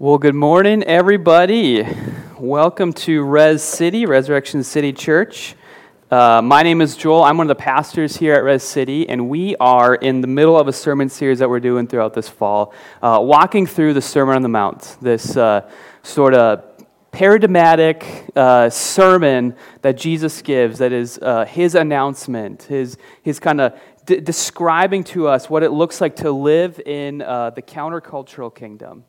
Well, good morning, everybody. Welcome to Res City, Resurrection City Church. Uh, my name is Joel. I'm one of the pastors here at Res City, and we are in the middle of a sermon series that we're doing throughout this fall, uh, walking through the Sermon on the Mount, this uh, sort of paradigmatic uh, sermon that Jesus gives, that is uh, his announcement, his, his kind of d- describing to us what it looks like to live in uh, the countercultural kingdom.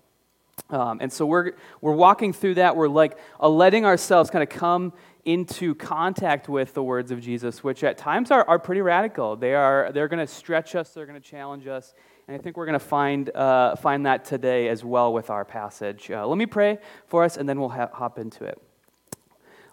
Um, and so we're, we're walking through that. We're like uh, letting ourselves kind of come into contact with the words of Jesus, which at times are, are pretty radical. They are, they're going to stretch us, they're going to challenge us. And I think we're going to find, uh, find that today as well with our passage. Uh, let me pray for us, and then we'll ha- hop into it.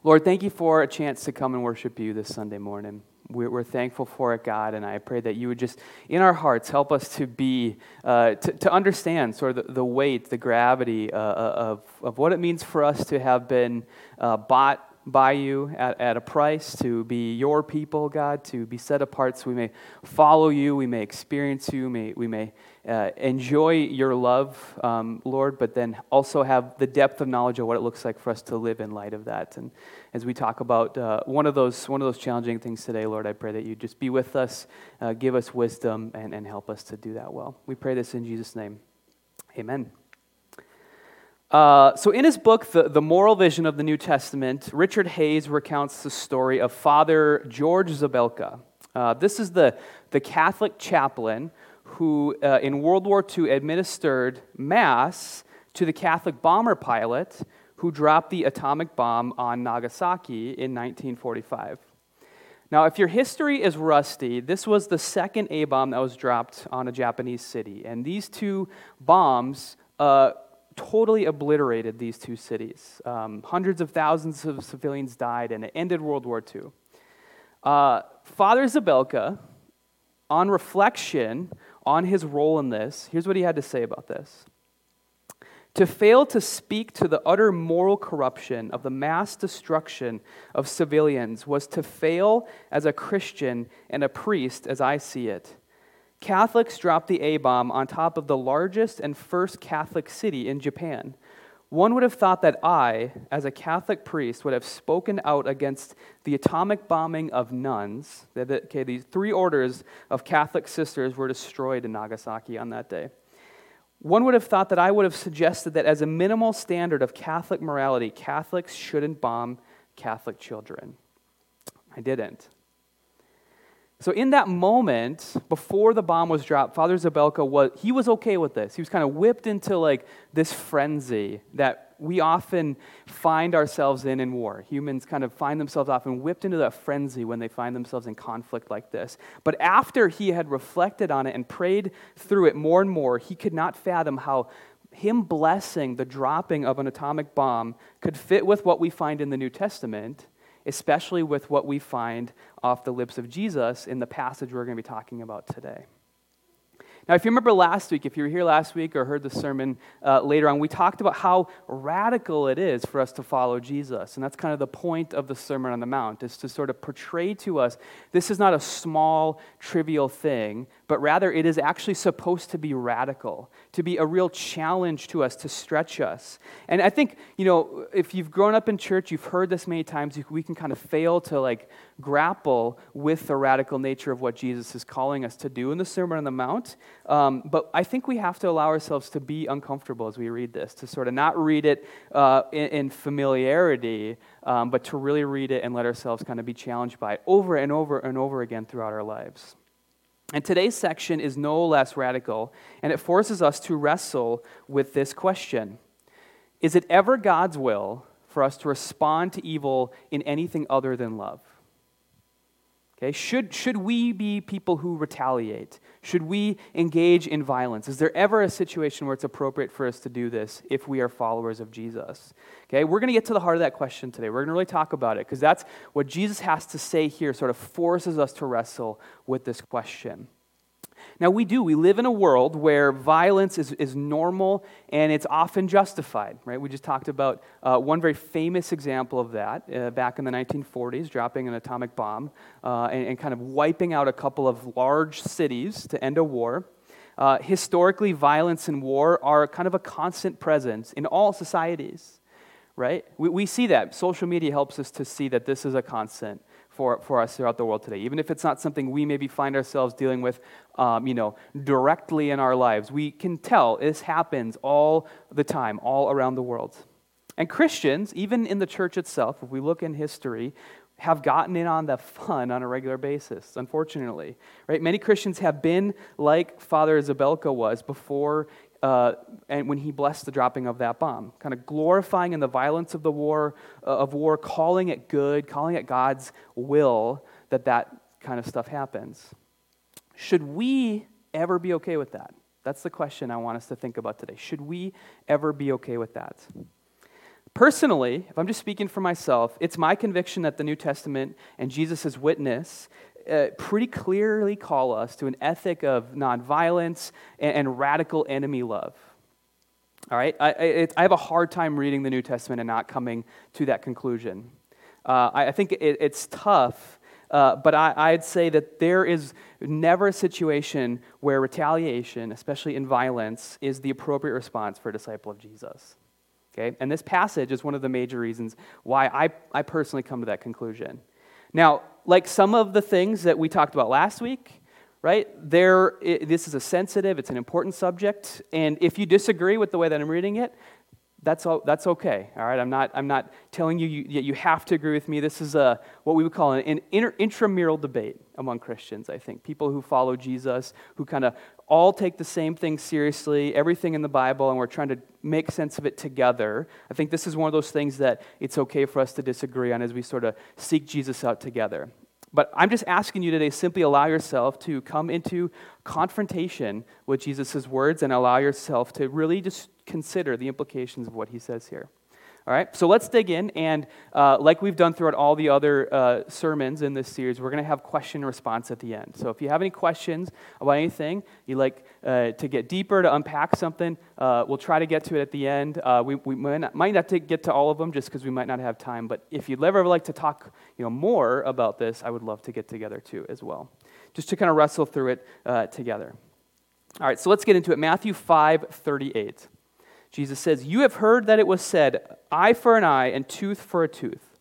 Lord, thank you for a chance to come and worship you this Sunday morning we're, thankful for it, God, and I pray that you would just, in our hearts, help us to be, uh, to, to understand sort of the, the weight, the gravity uh, uh, of, of what it means for us to have been uh, bought by you at, at a price, to be your people, God, to be set apart so we may follow you, we may experience you, may, we may uh, enjoy your love, um, Lord, but then also have the depth of knowledge of what it looks like for us to live in light of that. And as we talk about uh, one, of those, one of those challenging things today, Lord, I pray that you just be with us, uh, give us wisdom, and, and help us to do that well. We pray this in Jesus' name. Amen. Uh, so, in his book, the, the Moral Vision of the New Testament, Richard Hays recounts the story of Father George Zabelka. Uh, this is the, the Catholic chaplain who, uh, in World War II, administered Mass to the Catholic bomber pilot who dropped the atomic bomb on Nagasaki in 1945. Now, if your history is rusty, this was the second A bomb that was dropped on a Japanese city. And these two bombs uh, totally obliterated these two cities. Um, hundreds of thousands of civilians died, and it ended World War II. Uh, Father Zabelka, on reflection on his role in this, here's what he had to say about this. To fail to speak to the utter moral corruption of the mass destruction of civilians was to fail as a Christian and a priest, as I see it. Catholics dropped the A bomb on top of the largest and first Catholic city in Japan. One would have thought that I, as a Catholic priest, would have spoken out against the atomic bombing of nuns. Okay, these three orders of Catholic sisters were destroyed in Nagasaki on that day. One would have thought that I would have suggested that as a minimal standard of Catholic morality, Catholics shouldn't bomb Catholic children. I didn't. So in that moment, before the bomb was dropped, Father Zabelka was he was okay with this. He was kind of whipped into like this frenzy that we often find ourselves in in war. Humans kind of find themselves often whipped into that frenzy when they find themselves in conflict like this. But after he had reflected on it and prayed through it more and more, he could not fathom how him blessing the dropping of an atomic bomb could fit with what we find in the New Testament especially with what we find off the lips of Jesus in the passage we're going to be talking about today. Now, if you remember last week, if you were here last week or heard the sermon uh, later on, we talked about how radical it is for us to follow Jesus. And that's kind of the point of the Sermon on the Mount, is to sort of portray to us this is not a small, trivial thing, but rather it is actually supposed to be radical, to be a real challenge to us, to stretch us. And I think, you know, if you've grown up in church, you've heard this many times, we can kind of fail to like grapple with the radical nature of what Jesus is calling us to do in the Sermon on the Mount. Um, but I think we have to allow ourselves to be uncomfortable as we read this, to sort of not read it uh, in, in, familiarity, um, but to really read it and let ourselves kind of be challenged by it over and over and over again throughout our lives. And today's section is no less radical, and it forces us to wrestle with this question Is it ever God's will for us to respond to evil in anything other than love? Okay, should, should we be people who retaliate? Should we engage in violence? Is there ever a situation where it's appropriate for us to do this if we are followers of Jesus? Okay, we're going to get to the heart of that question today. We're going to really talk about it because that's what Jesus has to say here, sort of forces us to wrestle with this question. Now, we do. We live in a world where violence is, is normal and it's often justified, right? We just talked about uh, one very famous example of that uh, back in the 1940s, dropping an atomic bomb uh, and, and, kind of wiping out a couple of large cities to end a war. Uh, historically, violence and war are kind of a constant presence in all societies, right? We, we see that. Social media helps us to see that this is a constant for, for us throughout the world today. Even if it's not something we maybe find ourselves dealing with, um, you know, directly in our lives, we can tell this happens all the time, all around the world. And Christians, even in the church itself, if we look in history, have gotten in on the fun on a regular basis, unfortunately. Right? Many Christians have been like Father Zabelka was before uh, and when he blessed the dropping of that bomb, kind of glorifying in the violence of the war, uh, of war, calling it good, calling it God's will that that kind of stuff happens. Should we ever be okay with that? That's the question I want us to think about today. Should we ever be okay with that? Personally, if I'm just speaking for myself, it's my conviction that the New Testament and Jesus' witness uh, pretty clearly call us to an ethic of nonviolence and, and radical enemy love. All right? I, it, I, have a hard time reading the New Testament and not coming to that conclusion. Uh, I, I, think it, it's tough, uh, but I, would say that there is never a situation where retaliation, especially in violence, is the appropriate response for a disciple of Jesus. Okay? And this passage is one of the major reasons why I, I personally come to that conclusion. Now, like some of the things that we talked about last week, right? There, it, this is a sensitive, it's an important subject, and if you disagree with the way that I'm reading it, that's, all, that's okay, all right? I'm not, I'm not telling you, you you have to agree with me. This is a, what we would call an, inter, intramural debate among Christians, I think. People who follow Jesus, who kind of all take the same thing seriously, everything in the Bible, and we're trying to make sense of it together. I think this is one of those things that it's okay for us to disagree on as we sort of seek Jesus out together. But I'm just asking you today simply allow yourself to come into confrontation with Jesus' words and allow yourself to really just consider the implications of what he says here. All right, so let's dig in. And uh, like we've done throughout all the other uh, sermons in this series, we're going to have question and response at the end. So if you have any questions about anything, you like uh, to get deeper, to unpack something, uh, we'll try to get to it at the end. Uh, we, we might not, might not get to all of them just because we might not have time. But if you'd ever like to talk you know, more about this, I would love to get together too as well, just to kind of wrestle through it uh, together. All right, so let's get into it. Matthew 5 38. Jesus says, You have heard that it was said, eye for an eye and tooth for a tooth.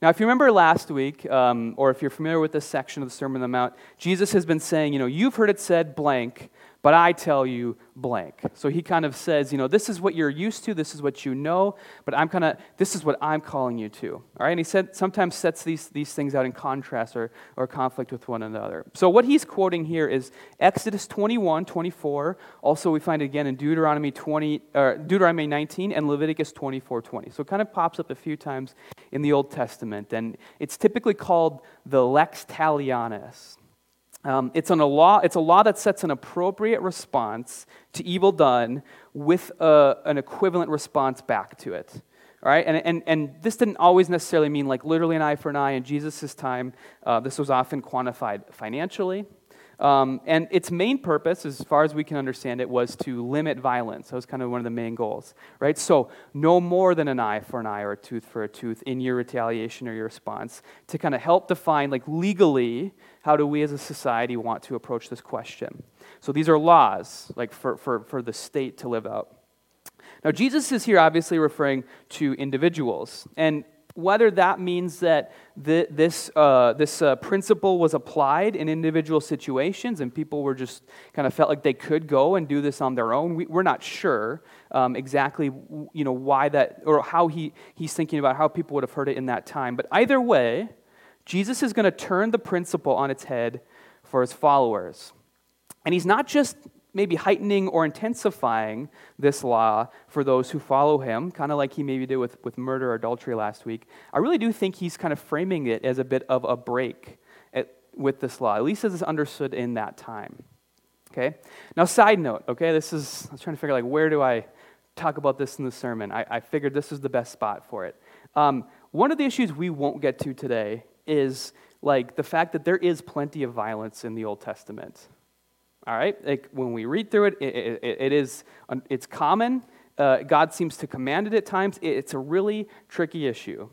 Now, if you remember last week, um, or if you're familiar with this section of the Sermon on the Mount, Jesus has been saying, you know, you've heard it said blank, but I tell you blank. So he kind of says, you know, this is what you're used to, this is what you know, but I'm kind of, this is what I'm calling you to. All right, and he said, sometimes sets these, these things out in contrast or, or conflict with one another. So what he's quoting here is Exodus 21, 24. Also, we find it again in Deuteronomy 20, or Deuteronomy 19 and Leviticus 24, 20. So it kind of pops up a few times in the Old Testament, and it's typically called the lex talionis. Um, it's, an, a law, it's a law that sets an appropriate response to evil done with a, an equivalent response back to it. All right? And, and, and this didn't always necessarily mean like literally an eye for an eye. In Jesus' time, uh, this was often quantified financially. Um, and its main purpose, as far as we can understand it, was to limit violence. That was kind of one of the main goals, right? So, no more than an eye for an eye or a tooth for a tooth in your retaliation or your response to kind of help define, like legally, how do we as a society want to approach this question. So, these are laws, like for, for, for the state to live out. Now, Jesus is here obviously referring to individuals. And whether that means that this, uh, this uh, principle was applied in individual situations and people were just kind of felt like they could go and do this on their own. We, are not sure um, exactly you know, why that, or how he, he's thinking about how people would have heard it in that time. But either way, Jesus is going to turn the principle on its head for his followers. And he's not just maybe heightening or intensifying this law for those who follow him, kind of like he maybe did with, with murder or adultery last week. I really do think he's kind of framing it as a bit of a break at, with this law, at least as it's understood in that time. Okay? Now, side note, okay, this is, I was trying to figure like, where do I talk about this in the sermon? I, I figured this is the best spot for it. Um, one of the issues we won't get to today is like the fact that there is plenty of violence in the Old Testament. All right? Like when we read through it, it, it, it is, it's common. Uh, God seems to command it at times. it's a really tricky issue.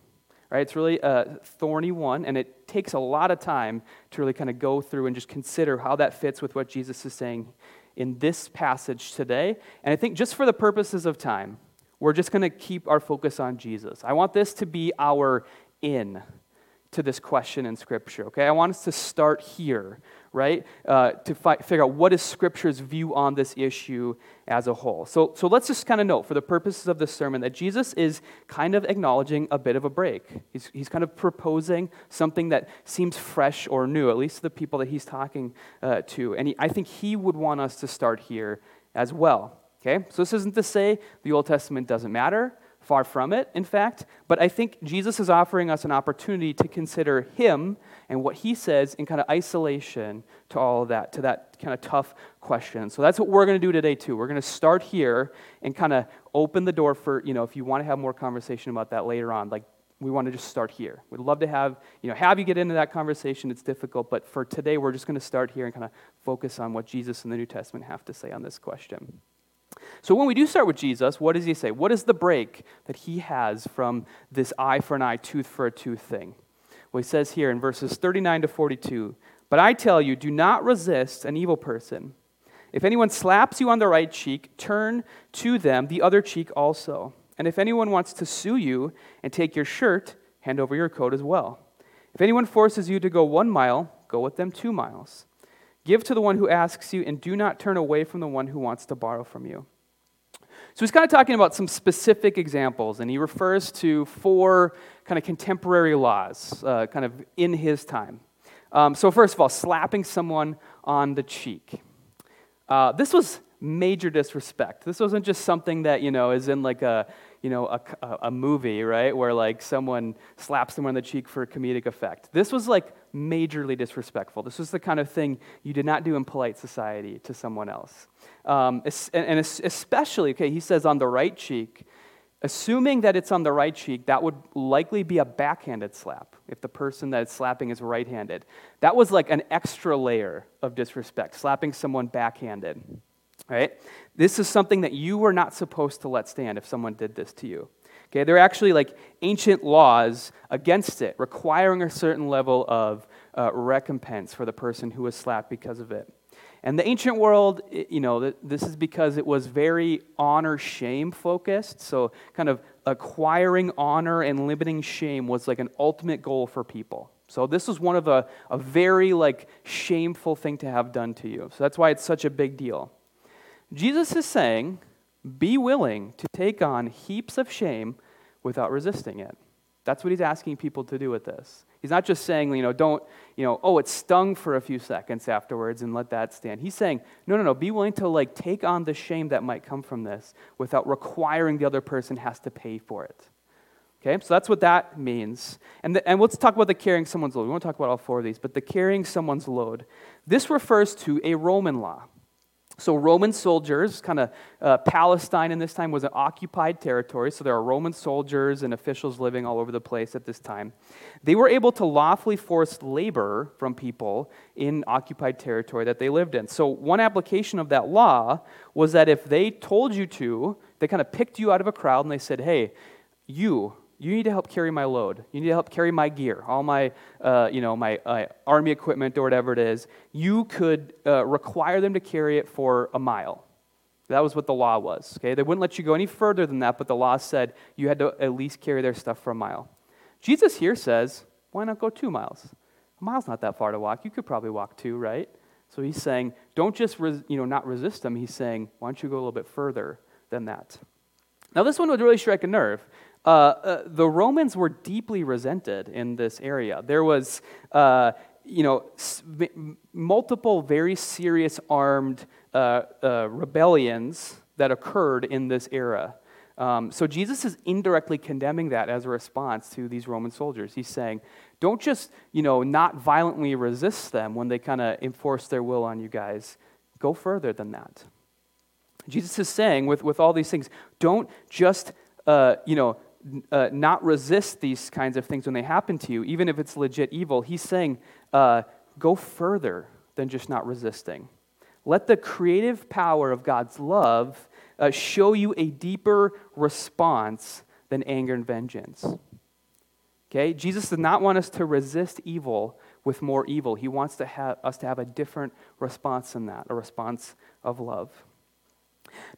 Right? It's really a thorny one, and it takes a lot of time to really kind of go through and just consider how that fits with what Jesus is saying in this passage today. And I think just for the purposes of time, we're just going to keep our focus on Jesus. I want this to be our in to this question in Scripture, okay? I want us to start here, right? Uh, to fi- figure out what is Scripture's view on this issue as a whole. So, so let's just kind of note, for the purposes of this sermon, that Jesus is kind of acknowledging a bit of a break. He's, he's kind of proposing something that seems fresh or new, at least to the people that he's talking uh, to. And he, I think he would want us to start here as well. Okay? So this isn't to say the Old Testament doesn't matter. Far from it, in fact. But I think Jesus is offering us an opportunity to consider him and what he says in kind of isolation to all of that, to that kind of tough question. So that's what we're going to do today, too. We're going to start here and kind of open the door for, you know, if you want to have more conversation about that later on, like we want to just start here. We'd love to have, you know, have you get into that conversation. It's difficult, but for today, we're just going to start here and kind of focus on what Jesus and the New Testament have to say on this question. So when we do start with Jesus, what does he say? What is the break that he has from this eye for an eye, tooth for a tooth thing? Well, he says here in verses 39 to 42 But I tell you, do not resist an evil person. If anyone slaps you on the right cheek, turn to them the other cheek also. And if anyone wants to sue you and take your shirt, hand over your coat as well. If anyone forces you to go one mile, go with them two miles. Give to the one who asks you, and do not turn away from the one who wants to borrow from you. So he's kind of talking about some specific examples, and he refers to four kind of contemporary laws, uh, kind of in his time. Um, so, first of all, slapping someone on the cheek. Uh, this was major disrespect. This wasn't just something that, you know, is in like a, you know, a, a movie, right, where like someone slaps someone on the cheek for comedic effect. This was like majorly disrespectful. This was the kind of thing you did not do in polite society to someone else. Um, and especially, okay, he says on the right cheek, assuming that it's on the right cheek, that would likely be a backhanded slap if the person that is slapping is right handed. That was like an extra layer of disrespect, slapping someone backhanded. Right? This is something that you were not supposed to let stand if someone did this to you. Okay, there are actually like ancient laws against it, requiring a certain level of uh, recompense for the person who was slapped because of it. And the ancient world, you know, this is because it was very honor shame focused. So, kind of acquiring honor and limiting shame was like an ultimate goal for people. So, this was one of a, a very like shameful thing to have done to you. So, that's why it's such a big deal. Jesus is saying, be willing to take on heaps of shame without resisting it. That's what he's asking people to do with this. He's not just saying, you know, don't, you know, oh, it stung for a few seconds afterwards and let that stand. He's saying, no, no, no, be willing to like take on the shame that might come from this without requiring the other person has to pay for it. Okay, so that's what that means. And, the, and let's talk about the carrying someone's load. We won't talk about all four of these, but the carrying someone's load. This refers to a Roman law. So, Roman soldiers, kind of uh, Palestine in this time was an occupied territory, so there are Roman soldiers and officials living all over the place at this time. They were able to lawfully force labor from people in occupied territory that they lived in. So, one application of that law was that if they told you to, they kind of picked you out of a crowd and they said, hey, you, you need to help carry my load. You need to help carry my gear, all my, uh, you know, my uh, army equipment or whatever it is. You could uh, require them to carry it for a mile. That was what the law was. Okay, they wouldn't let you go any further than that, but the law said you had to at least carry their stuff for a mile. Jesus here says, why not go two miles? A mile's not that far to walk. You could probably walk two, right? So he's saying, don't just res- you know not resist them. He's saying, why don't you go a little bit further than that? Now this one would really strike a nerve uh, uh, the Romans were deeply resented in this area. There was, uh, you know, multiple very serious armed uh, uh, rebellions that occurred in this era. Um, so Jesus is indirectly condemning that as a response to these Roman soldiers. He's saying, don't just, you know, not violently resist them when they kind of enforce their will on you guys. Go further than that. Jesus is saying with, with all these things, don't just, uh, you know, uh, not resist these kinds of things when they happen to you, even if it's legit evil. He's saying, uh, go further than just not resisting. Let the creative power of God's love uh, show you a deeper response than anger and vengeance. Okay? Jesus does not want us to resist evil with more evil. He wants to have, us to have a different response than that, a response of love.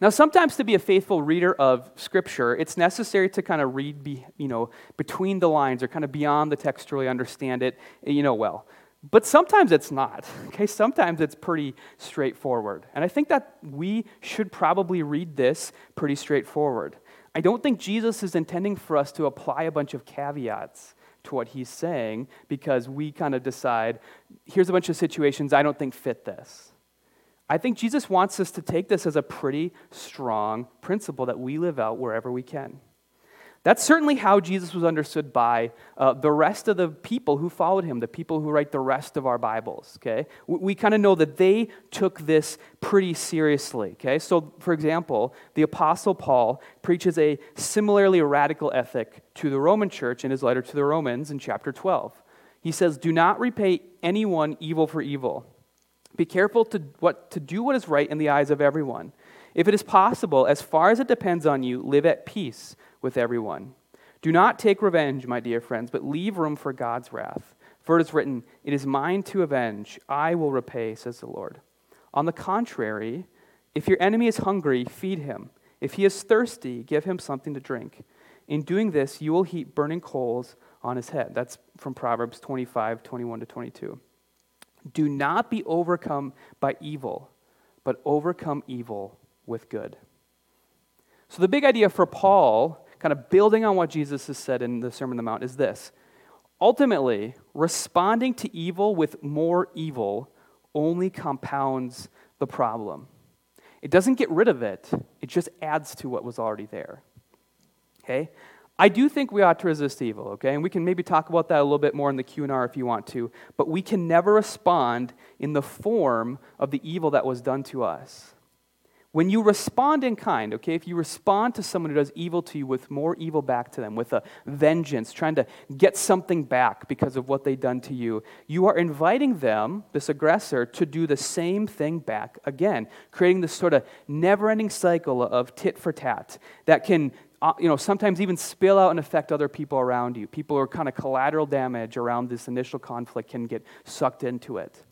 Now, sometimes to be a faithful reader of Scripture, it's necessary to kind of read, be, you know, between the lines or kind of beyond the text to really understand it, eh, you know, well. But sometimes it's not. Okay, sometimes it's pretty straightforward, and I think that we should probably read this pretty straightforward. I don't think Jesus is intending for us to apply a bunch of caveats to what he's saying because we kind of decide, here's a bunch of situations I don't think fit this. I think Jesus wants us to take this as a pretty strong principle that we live out wherever we can. That's certainly how Jesus was understood by uh, the rest of the people who followed him, the people who write the rest of our Bibles, okay? We, we kind of know that they took this pretty seriously, okay? So, for example, the Apostle Paul preaches a similarly radical ethic to the Roman church in his letter to the Romans in chapter 12. He says, Do not repay anyone evil for evil. Be careful to, what, to do what is right in the eyes of everyone. If it is possible, as far as it depends on you, live at peace with everyone. Do not take revenge, my dear friends, but leave room for God's wrath. For it is written, It is mine to avenge, I will repay, says the Lord. On the contrary, if your enemy is hungry, feed him. If he is thirsty, give him something to drink. In doing this, you will heap burning coals on his head. That's from Proverbs 25, 21 to 22. Do not be overcome by evil, but overcome evil with good. So, the big idea for Paul, kind of building on what Jesus has said in the Sermon on the Mount, is this. Ultimately, responding to evil with more evil only compounds the problem. It doesn't get rid of it, it just adds to what was already there. Okay? I do think we ought to resist evil, okay? And we can maybe talk about that a little bit more in the Q&R if you want to, but we can never respond in the form of the evil that was done to us. When you respond in kind, okay, if you respond to someone who does evil to you with more evil back to them, with a vengeance, trying to get something back because of what they've done to you, you are inviting them, this aggressor, to do the same thing back again, creating this sort of never ending cycle of tit for tat that can uh, you know, sometimes even spill out and affect other people around you. People who are kind of collateral damage around this initial conflict can get sucked into it.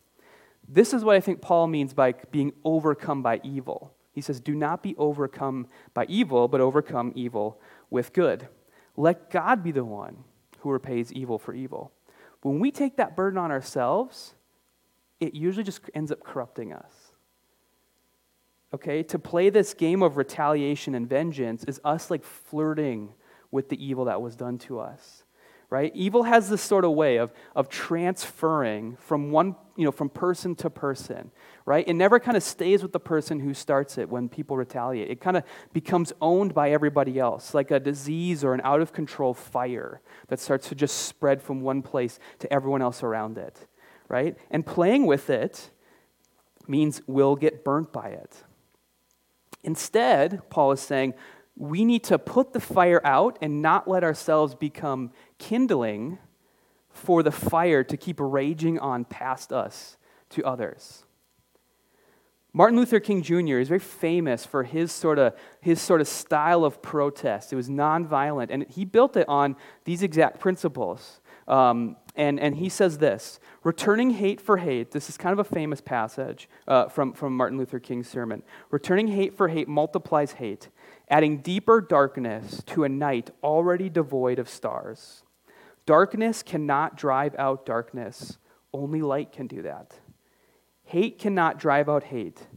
This is what I think Paul means by being overcome by evil. He says, Do not be overcome by evil, but overcome evil with good. Let God be the one who repays evil for evil. When we take that burden on ourselves, it usually just ends up corrupting us okay? To play this game of retaliation and vengeance is us like flirting with the evil that was done to us, right? Evil has this sort of way of, of transferring from one, you know, from person to person, right? It never kind of stays with the person who starts it when people retaliate. It kind of becomes owned by everybody else, like a disease or an out of control fire that starts to just spread from one place to everyone else around it, right? And playing with it means we'll get burnt by it. Instead, Paul is saying, we need to put the fire out and not let ourselves become kindling for the fire to keep raging on past us to others. Martin Luther King Jr. is very famous for his sort of his sort of style of protest. It was nonviolent, and he built it on these exact principles. Um, and, and he says this returning hate for hate, this is kind of a famous passage uh, from, from Martin Luther King's sermon. Returning hate for hate multiplies hate, adding deeper darkness to a night already devoid of stars. Darkness cannot drive out darkness, only light can do that. Hate cannot drive out hate,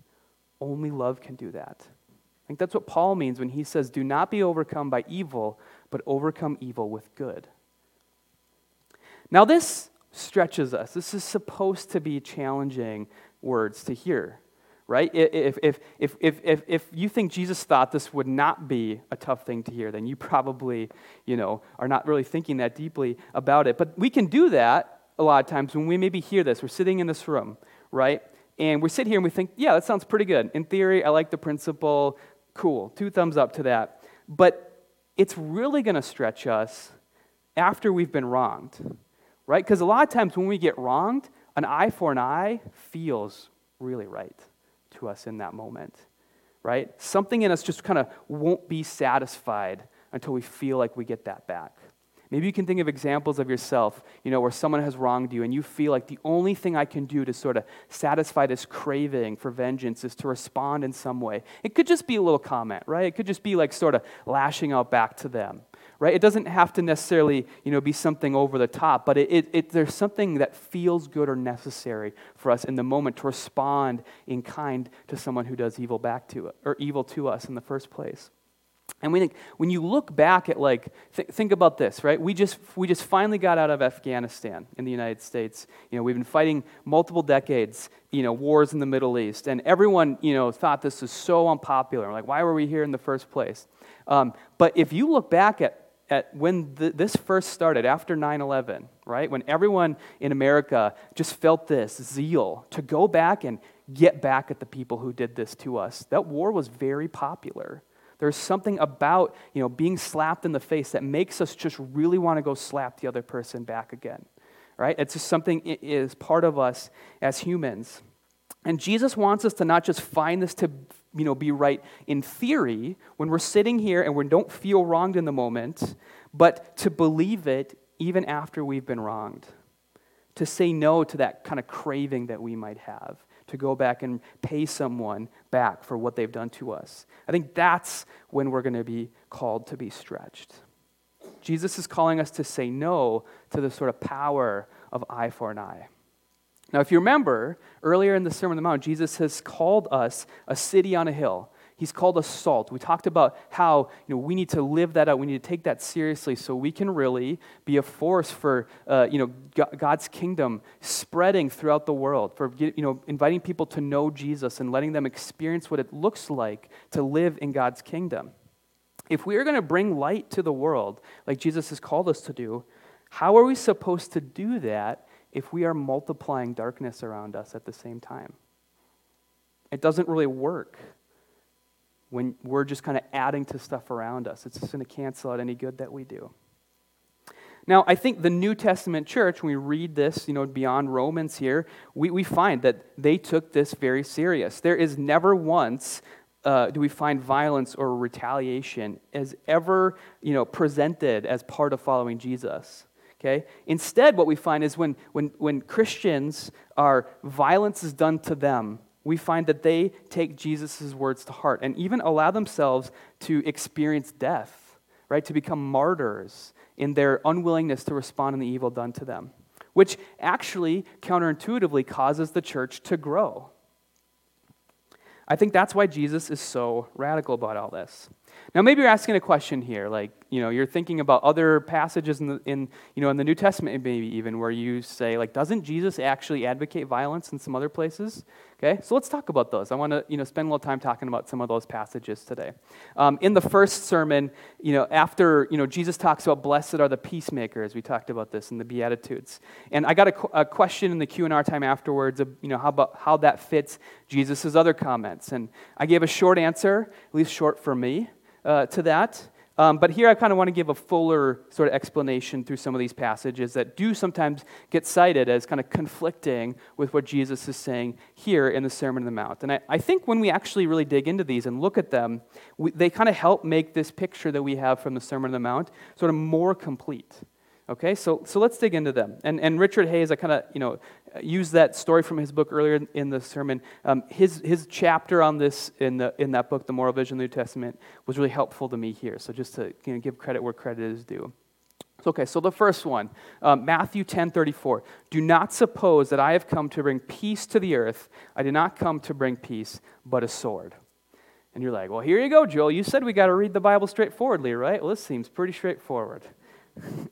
only love can do that. I think that's what Paul means when he says, Do not be overcome by evil, but overcome evil with good. Now, this stretches us. This is supposed to be challenging words to hear, right? If, if, if, if, if, if you think Jesus thought this would not be a tough thing to hear, then you probably, you know, are not really thinking that deeply about it. But we can do that a lot of times when we maybe hear this. We're sitting in this room, right? And we sit here and we think, yeah, that sounds pretty good. In theory, I like the principle. Cool. Two thumbs up to that. But it's really going to stretch us after we've been wronged right? Because a lot of times when we get wronged, an eye for an eye feels really right to us in that moment, right? Something in us just kind of won't be satisfied until we feel like we get that back. Maybe you can think of examples of yourself, you know, where someone has wronged you and you feel like the only thing I can do to sort of satisfy this craving for vengeance is to respond in some way. It could just be a little comment, right? It could just be like sort of lashing out back to them, right? It doesn't have to necessarily, you know, be something over the top, but it, it, it there's something that feels good or necessary for us in the moment to respond in kind to someone who does evil back to or evil to us in the first place. And we think, when you look back at like, th- think about this, right? We just, we just finally got out of Afghanistan in the United States. You know, we've been fighting multiple decades, you know, wars in the Middle East. And everyone, you know, thought this was so unpopular. Like, why were we here in the first place? Um, but if you look back at, at when the, this first started, after 9 11, right? When everyone in America just felt this zeal to go back and get back at the people who did this to us, that war was very popular. There's something about, you know, being slapped in the face that makes us just really want to go slap the other person back again. Right? It's just something it is part of us as humans. And Jesus wants us to not just find this to you know, be right in theory when we're sitting here and we don't feel wronged in the moment, but to believe it even after we've been wronged. To say no to that kind of craving that we might have to go back and pay someone back for what they've done to us. I think that's when we're going to be called to be stretched. Jesus is calling us to say no to the sort of power of eye for an eye. Now, if you remember, earlier in the Sermon on the Mount, Jesus has called us a city on a hill. He's called us salt. We talked about how you know, we need to live that out. We need to take that seriously so we can really be a force for uh, you know, God's kingdom spreading throughout the world, for you know, inviting people to know Jesus and letting them experience what it looks like to live in God's kingdom. If we are going to bring light to the world, like Jesus has called us to do, how are we supposed to do that if we are multiplying darkness around us at the same time? It doesn't really work when we're just kind of adding to stuff around us. It's just going to cancel out any good that we do. Now, I think the New Testament church, when we read this, you know, beyond Romans here, we, we find that they took this very serious. There is never once uh, do we find violence or retaliation as ever, you know, presented as part of following Jesus. Okay? Instead, what we find is when, when, when Christians are, violence is done to them, we find that they take Jesus' words to heart and even allow themselves to experience death, right? To become martyrs in their unwillingness to respond in the evil done to them, which actually counterintuitively causes the church to grow. I think that's why Jesus is so radical about all this. Now, maybe you're asking a question here, like, you know, you're thinking about other passages in the, in, you know, in the New Testament, maybe even, where you say, like, doesn't Jesus actually advocate violence in some other places? Okay, so let's talk about those. I want to, you know, spend a little time talking about some of those passages today. Um, in the first sermon, you know, after, you know, Jesus talks about blessed are the peacemakers. We talked about this in the Beatitudes. And I got a, a question in the Q&R time afterwards of, you know, how, about, how that fits Jesus' other comments. And I gave a short answer, at least short for me uh, to that. Um, but here I kind of want to give a fuller sort of explanation through some of these passages that do sometimes get cited as kind of conflicting with what Jesus is saying here in the Sermon on the Mount. And I, I think when we actually really dig into these and look at them, we, they kind of help make this picture that we have from the Sermon on the Mount sort of more complete. Okay, so, so let's dig into them. And, and Richard Hays, I kind of, you know, used that story from his book earlier in the sermon. Um, his, his chapter on this in, the, in that book, The Moral Vision of the New Testament, was really helpful to me here. So just to you know, give credit where credit is due. So, okay, so the first one, um, Matthew 10 34. Do not suppose that I have come to bring peace to the earth. I did not come to bring peace, but a sword. And you're like, well, here you go, Joel. You said we got to read the Bible straightforwardly, right? Well, this seems pretty straightforward.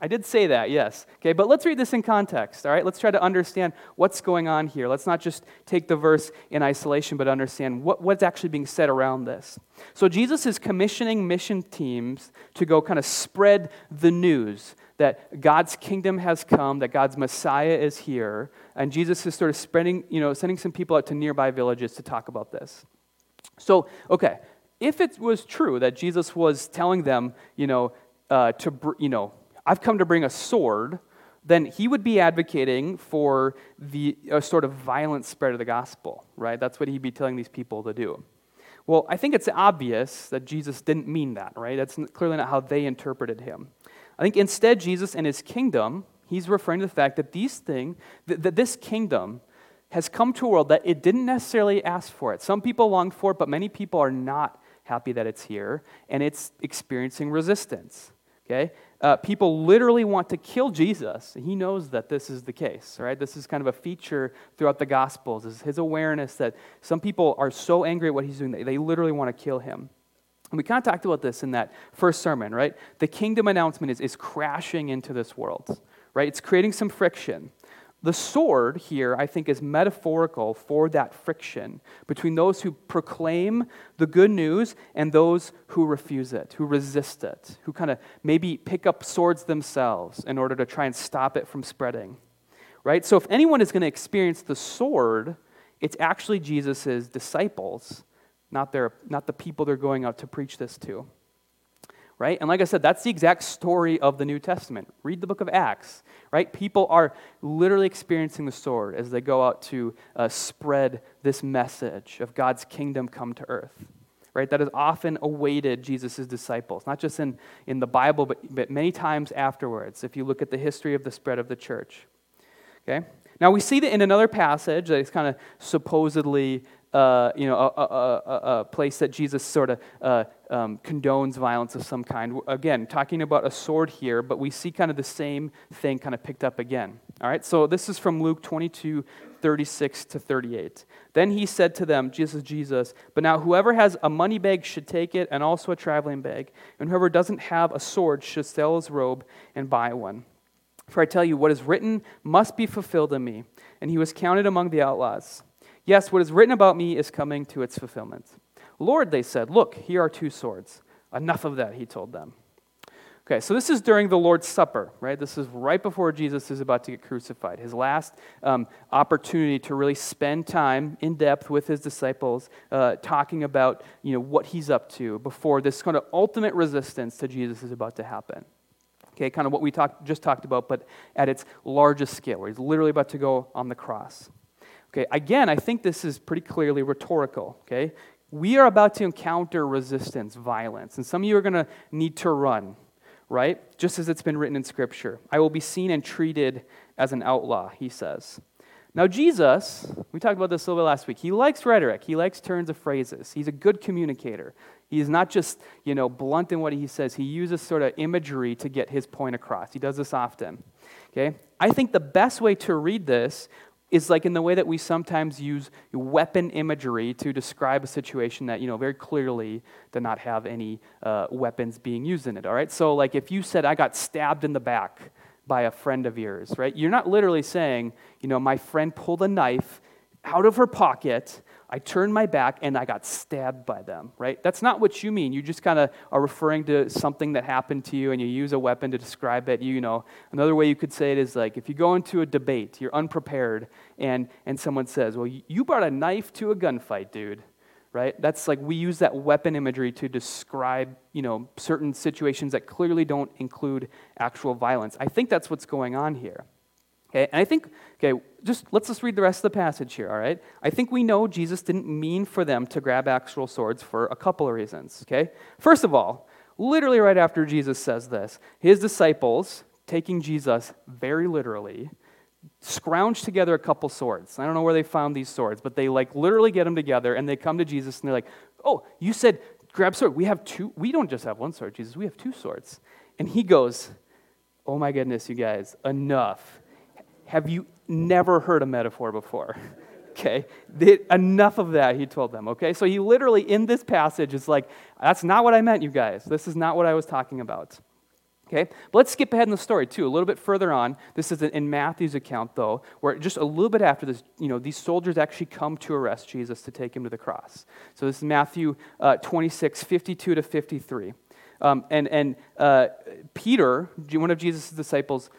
I did say that, yes. Okay, but let's read this in context, all right? Let's try to understand what's going on here. Let's not just take the verse in isolation, but understand what, what's actually being said around this. So, Jesus is commissioning mission teams to go kind of spread the news that God's kingdom has come, that God's Messiah is here, and Jesus is sort of spreading, you know, sending some people out to nearby villages to talk about this. So, okay, if it was true that Jesus was telling them, you know, uh, to, you know, I've come to bring a sword, then he would be advocating for the a sort of violent spread of the gospel, right? That's what he'd be telling these people to do. Well, I think it's obvious that Jesus didn't mean that, right? That's clearly not how they interpreted him. I think instead, Jesus and his kingdom, he's referring to the fact that these things, that, this kingdom has come to a world that it didn't necessarily ask for it. Some people longed for it, but many people are not happy that it's here, and it's experiencing resistance. Okay? Uh, people literally want to kill Jesus. He knows that this is the case, right? This is kind of a feature throughout the Gospels, is his awareness that some people are so angry at what he's doing they literally want to kill him. And we kind of talked about this in that first sermon, right? The kingdom announcement is, is crashing into this world, right? It's creating some friction. The sword here, I think, is metaphorical for that friction between those who proclaim the good news and those who refuse it, who resist it, who kind of maybe pick up swords themselves in order to try and stop it from spreading. Right? So if anyone is going to experience the sword, it's actually Jesus' disciples, not, their, not the people they're going out to preach this to right? And like I said, that's the exact story of the New Testament. Read the book of Acts, right? People are literally experiencing the sword as they go out to uh, spread this message of God's kingdom come to earth, right? That has often awaited Jesus' disciples, not just in, in the Bible, but, but many times afterwards, if you look at the history of the spread of the church. Okay? Now, we see that in another passage that is kind of supposedly uh, you know, a, a, a, place that Jesus sort of uh, um, condones violence of some kind. Again, talking about a sword here, but we see kind of the same thing kind of picked up again. All right, so this is from Luke 22, 36 to 38. Then he said to them, Jesus, Jesus, but now whoever has a money bag should take it, and also a traveling bag, and whoever doesn't have a sword should sell his robe and buy one. For I tell you, what is written must be fulfilled in me. And he was counted among the outlaws. Yes, what is written about me is coming to its fulfillment. Lord, they said, look, here are two swords. Enough of that, he told them. Okay, so this is during the Lord's Supper, right? This is right before Jesus is about to get crucified. His last um, opportunity to really spend time in depth with his disciples, uh, talking about you know what he's up to before this kind of ultimate resistance to Jesus is about to happen. Okay, kind of what we talked, just talked about, but at its largest scale, where he's literally about to go on the cross. Okay, again, I think this is pretty clearly rhetorical. Okay, we are about to encounter resistance, violence, and some of you are going to need to run, right? Just as it's been written in Scripture. I will be seen and treated as an outlaw, he says. Now, Jesus, we talked about this a little bit last week, he likes rhetoric, he likes turns of phrases. He's a good communicator. He's not just, you know, blunt in what he says. He uses sort of imagery to get his point across. He does this often. Okay? I think the best way to read this is like in the way that we sometimes use weapon imagery to describe a situation that you know very clearly did not have any uh, weapons being used in it all right so like if you said i got stabbed in the back by a friend of yours right? You're not literally saying you know my friend pulled a knife out of her pocket I turned my back and I got stabbed by them, right? That's not what you mean. You just kind of are referring to something that happened to you and you use a weapon to describe it. You know, another way you could say it is like if you go into a debate, you're unprepared, and, and someone says, Well, you brought a knife to a gunfight, dude, right? That's like we use that weapon imagery to describe, you know, certain situations that clearly don't include actual violence. I think that's what's going on here. Okay, and I think, okay, just let's just read the rest of the passage here, all right? I think we know Jesus didn't mean for them to grab actual swords for a couple of reasons, okay? First of all, literally right after Jesus says this, his disciples, taking Jesus very literally, scrounge together a couple swords. I don't know where they found these swords, but they like literally get them together and they come to Jesus and they're like, "Oh, you said grab sword. We have two. We don't just have one sword, Jesus. We have two swords." And he goes, "Oh my goodness, you guys, enough." Have you never heard a metaphor before? okay. Enough of that he told them okay? So he literally in this passage is like that's not what i meant you guys. This is not what i was talking about. Okay? But let's skip ahead in the story too a little bit further on. This is in matthew's account though where just a little bit after this you know these soldiers actually come to arrest jesus to take him to the cross. So this is matthew uh, 26 52 to 53 um, and and uh, peter one of jesus' disciples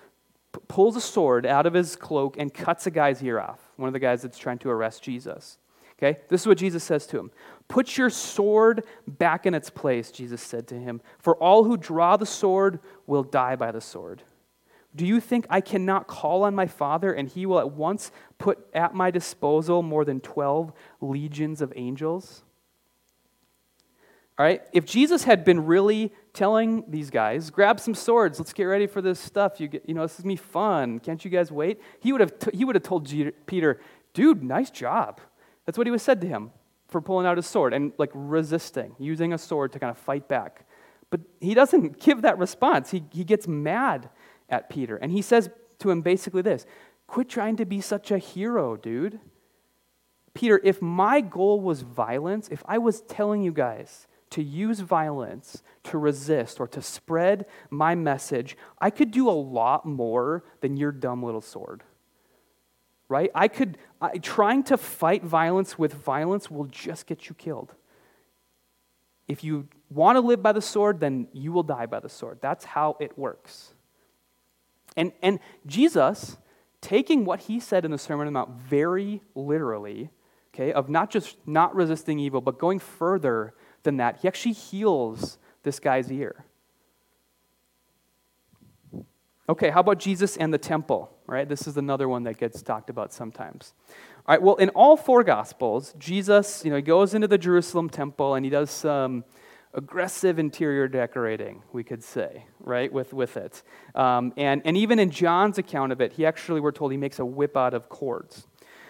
pulls a sword out of his cloak and cuts a guy's ear off, one of the guys that's trying to arrest Jesus. Okay? This is what Jesus says to him. Put your sword back in its place, Jesus said to him, for all who draw the sword will die by the sword. Do you think I cannot call on my Father and he will at once put at my disposal more than 12 legions of angels? All right? If Jesus had been really telling these guys, grab some swords, let's get ready for this stuff. You, get, you know, this is me fun. Can't you guys wait? He would have, t- he would have told Peter, dude, nice job. That's what he was said to him for pulling out his sword and like resisting, using a sword to kind of fight back. But he doesn't give that response. He, he gets mad at Peter. And he says to him basically this Quit trying to be such a hero, dude. Peter, if my goal was violence, if I was telling you guys to use violence to resist or to spread my message, I could do a lot more than your dumb little sword. Right? I could, I, trying to fight violence with violence will just get you killed. If you want to live by the sword, then you will die by the sword. That's how it works. And, and Jesus, taking what he said in the Sermon on the Mount very literally, okay, of not just not resisting evil, but going further than that, he actually heals this guy's ear. Okay, how about Jesus and the temple? Right, this is another one that gets talked about sometimes. All right, well, in all four Gospels, Jesus, you know, he goes into the Jerusalem temple and he does some aggressive interior decorating, we could say, right, with, with it. Um, and, and even in John's account of it, he actually, we're told, he makes a whip out of cords.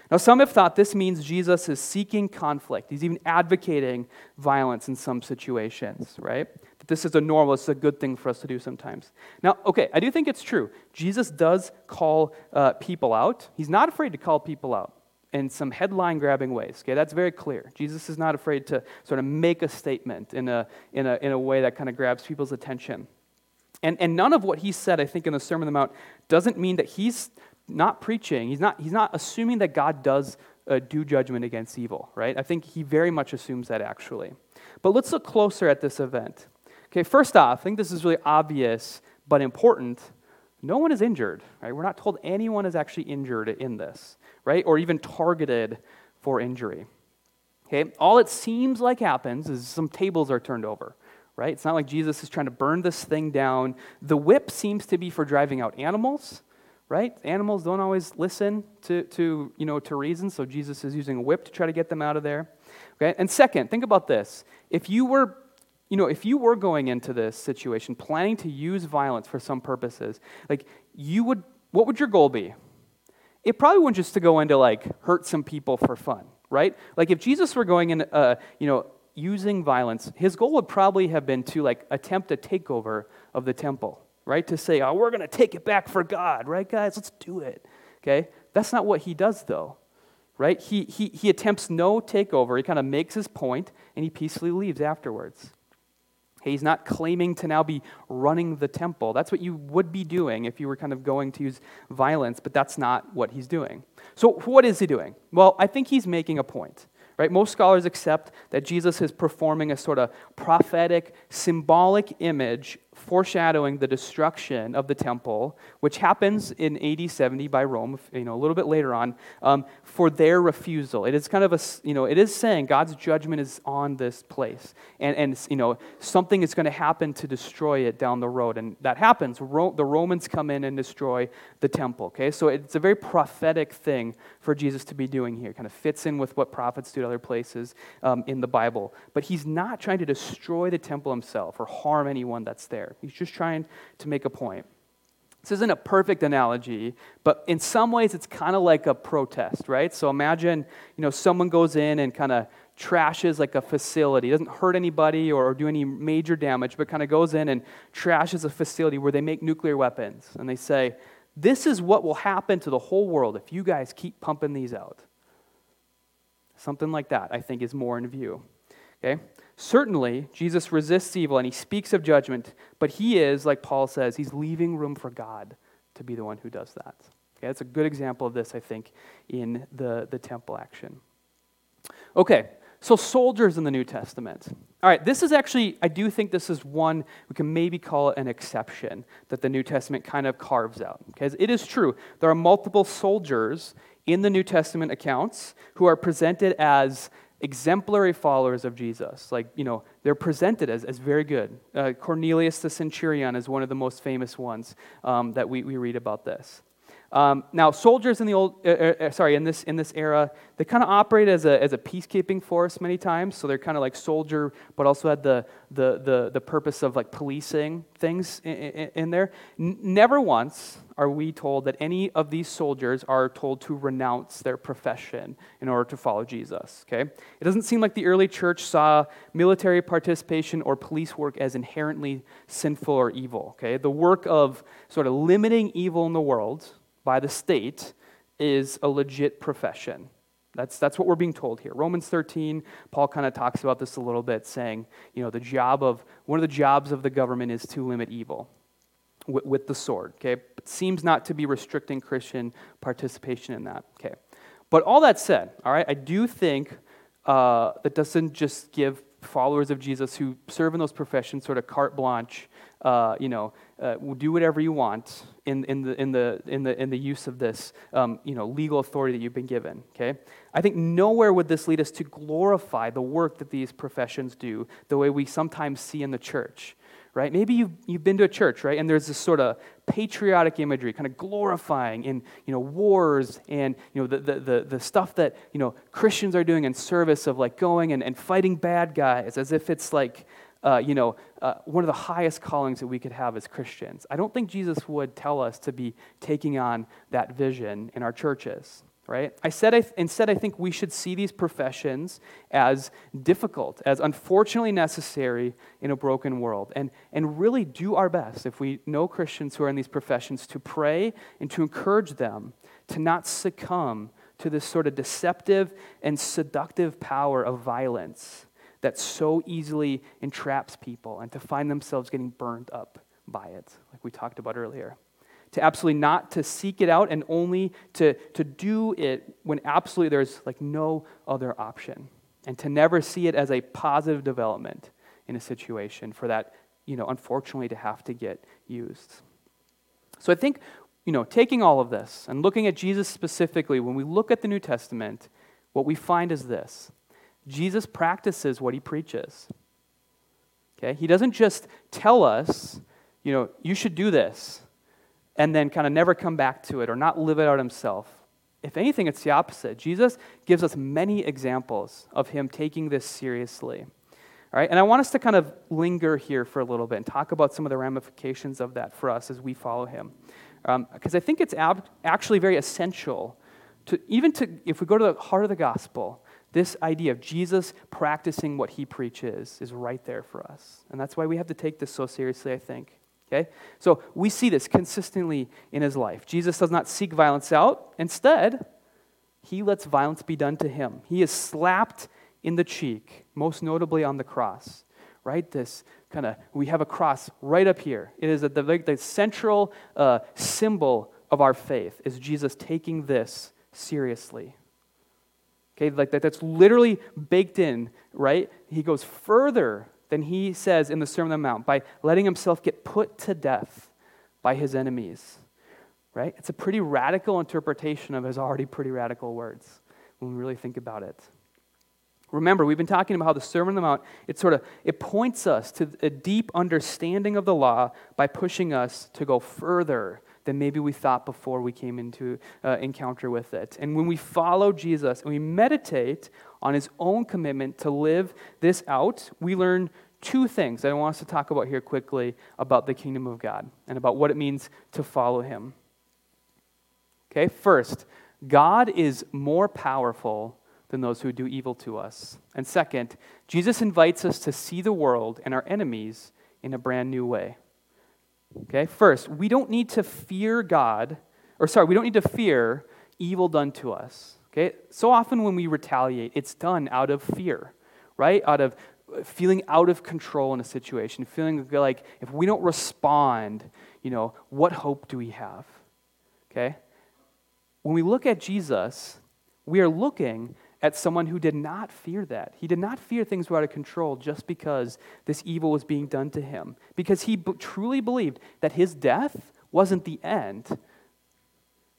Now, some have thought this means Jesus is seeking conflict. He's even advocating violence in some situations, right? That this is a normal, it's a good thing for us to do sometimes. Now, okay, I do think it's true. Jesus does call uh, people out. He's not afraid to call people out in some headline grabbing ways. Okay, that's very clear. Jesus is not afraid to sort of make a statement in a, in a, in a way that kind of grabs people's attention. And, and none of what he said, I think, in the Sermon on the Mount doesn't mean that he's not preaching, he's not, he's not assuming that God does uh, do judgment against evil, right? I think he very much assumes that actually. But let's look closer at this event. Okay, first off, I think this is really obvious but important. No one is injured, right? We're not told anyone is actually injured in this, right? Or even targeted for injury. Okay, all it seems like happens is some tables are turned over, right? It's not like Jesus is trying to burn this thing down. The whip seems to be for driving out animals, right? Animals don't always listen to, to, you know, to reason, so Jesus is using a whip to try to get them out of there. Okay? And second, think about this. If you were you know, if you were going into this situation planning to use violence for some purposes, like you would what would your goal be? It probably wouldn't just to go into like hurt some people for fun, right? Like if Jesus were going in uh, you know, using violence, his goal would probably have been to like attempt a takeover of the temple right? To say, oh, we're going to take it back for God, right, guys? Let's do it. Okay? That's not what he does, though, right? He, he, he attempts no takeover. He kind of makes his point and he peacefully leaves afterwards. he's not claiming to now be running the temple. That's what you would be doing if you were kind of going to use violence, but that's not what he's doing. So, what is he doing? Well, I think he's making a point. Right? Most scholars accept that Jesus is performing a sort of prophetic, symbolic image foreshadowing the destruction of the temple, which happens in AD 70 by Rome, you know, a little bit later on, um, for their refusal. It is kind of a, you know, it is saying God's judgment is on this place. And, and you know, something is going to happen to destroy it down the road. And that happens. Ro- the Romans come in and destroy the temple, okay? So it's a very prophetic thing for Jesus to be doing here. It Kind of fits in with what prophets do at other places um, in the Bible. But he's not trying to destroy the temple himself or harm anyone that's there. He's just trying to make a point. This isn't a perfect analogy, but in some ways it's kind of like a protest, right? So imagine, you know, someone goes in and kind of trashes like a facility. doesn't hurt anybody or, do any major damage, but kind of goes in and trashes a facility where they make nuclear weapons. And they say, this is what will happen to the whole world if you guys keep pumping these out. Something like that, I think, is more in view. Okay? Certainly, Jesus resists evil and he speaks of judgment, but he is, like Paul says, he's leaving room for God to be the one who does that. Okay, that's a good example of this, I think, in the, the temple action. Okay, so soldiers in the New Testament. All right, this is actually, I do think this is one, we can maybe call it an exception that the New Testament kind of carves out. Because it is true, there are multiple soldiers in the New Testament accounts who are presented as exemplary followers of Jesus. Like, you know, they're presented as, as very good. Uh, Cornelius the centurion is one of the most famous ones um, that we, we read about this. Um, now, soldiers in the old, uh, uh, uh sorry, in this in this era, they kind of operate as a as a peacekeeping force many times. So they're kind of like soldier, but also had the the the, the purpose of like policing things in, in, in there. N- never once are we told that any of these soldiers are told to renounce their profession in order to follow Jesus. Okay, it doesn't seem like the early church saw military participation or police work as inherently sinful or evil. Okay, the work of sort of limiting evil in the world by the state is a legit profession. That's, that's what we're being told here. Romans 13, Paul kind of talks about this a little bit, saying, you know, the job of, one of the jobs of the government is to limit evil with, with the sword, okay? Seems not to be restricting Christian participation in that, okay? But all that said, all right, I do think uh, that doesn't just give followers of Jesus who serve in those professions sort of carte blanche, uh, you know, uh, do whatever you want in, in, the, in, the, in, the, in the use of this um, you know, legal authority that you've been given. Okay? I think nowhere would this lead us to glorify the work that these professions do the way we sometimes see in the church. Right? Maybe you've, you've been to a church, right? And there's this sort of patriotic imagery, kind of glorifying in you know, wars and you know, the, the, the, the stuff that you know, Christians are doing in service of like going and, and fighting bad guys as if it's like uh, you know, uh, one of the highest callings that we could have as Christians. I don't think Jesus would tell us to be taking on that vision in our churches, right? I said I th- instead, I think we should see these professions as difficult, as unfortunately necessary in a broken world, and, and really do our best, if we know Christians who are in these professions, to pray and to encourage them to not succumb to this sort of deceptive and seductive power of violence that so easily entraps people and to find themselves getting burned up by it, like we talked about earlier. To absolutely not to seek it out and only to, to do it when absolutely there's like no other option. And to never see it as a positive development in a situation for that, you know, unfortunately to have to get used. So I think, you know, taking all of this and looking at Jesus specifically, when we look at the New Testament, what we find is this Jesus practices what he preaches. Okay? He doesn't just tell us, you know, you should do this, and then kind of never come back to it or not live it out himself. If anything, it's the opposite. Jesus gives us many examples of him taking this seriously. All right, and I want us to kind of linger here for a little bit and talk about some of the ramifications of that for us as we follow him. Because um, I think it's ab- actually very essential to, even to, if we go to the heart of the gospel, this idea of Jesus practicing what he preaches is right there for us. And that's why we have to take this so seriously, I think. Okay? So we see this consistently in his life. Jesus does not seek violence out. Instead, he lets violence be done to him. He is slapped in the cheek, most notably on the cross. Right? This kind of, we have a cross right up here. It is the, the central uh, symbol of our faith, is Jesus taking this seriously. Okay, like that, that's literally baked in, right? He goes further than he says in the Sermon on the Mount by letting himself get put to death by his enemies, right? It's a pretty radical interpretation of his already pretty radical words when we really think about it. Remember, we've been talking about how the Sermon on the Mount, it sort of it points us to a deep understanding of the law by pushing us to go further than maybe we thought before we came into uh, encounter with it. And when we follow Jesus and we meditate on his own commitment to live this out, we learn two things that I want us to talk about here quickly about the kingdom of God and about what it means to follow him. Okay, first, God is more powerful than those who do evil to us. And second, Jesus invites us to see the world and our enemies in a brand new way. Okay, first, we don't need to fear God, or sorry, we don't need to fear evil done to us. Okay, so often when we retaliate, it's done out of fear, right? Out of feeling out of control in a situation, feeling like if we don't respond, you know, what hope do we have? Okay? When we look at Jesus, we are looking at someone who did not fear that. He did not fear things were out of control just because this evil was being done to him, because he b- truly believed that his death wasn't the end.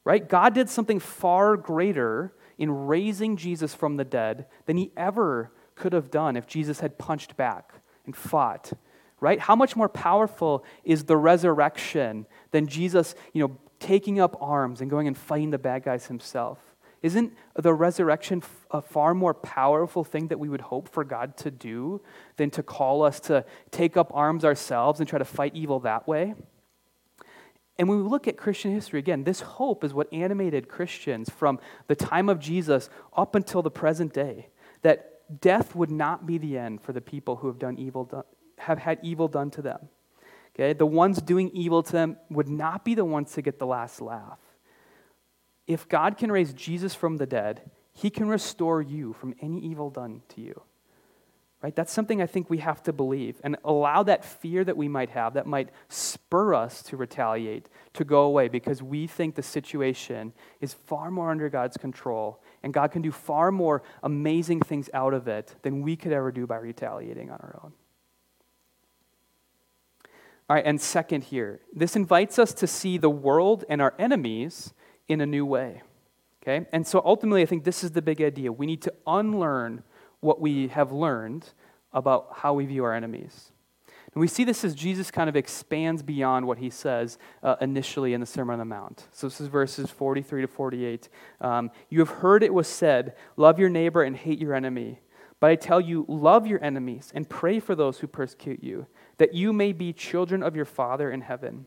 Right? God did something far greater in raising Jesus from the dead than he ever could have done if Jesus had punched back and fought. Right? How much more powerful is the resurrection than Jesus, you know, taking up arms and going and fighting the bad guys himself. Isn't the resurrection a far more powerful thing that we would hope for God to do than to call us to take up arms ourselves and try to fight evil that way? And when we look at Christian history, again, this hope is what animated Christians from the time of Jesus up until the present day that death would not be the end for the people who have done evil, have had evil done to them. Okay? The ones doing evil to them would not be the ones to get the last laugh. If God can raise Jesus from the dead, he can restore you from any evil done to you. Right? That's something I think we have to believe and allow that fear that we might have that might spur us to retaliate to go away because we think the situation is far more under God's control and God can do far more amazing things out of it than we could ever do by retaliating on our own. All right, and second here, this invites us to see the world and our enemies in a new way. Okay? And so ultimately, I think this is the big idea. We need to unlearn what we have learned about how we view our enemies. And we see this as Jesus kind of expands beyond what he says uh, initially in the Sermon on the Mount. So this is verses 43 to 48. Um, you have heard it was said, Love your neighbor and hate your enemy. But I tell you, love your enemies and pray for those who persecute you that you may be children of your Father in heaven.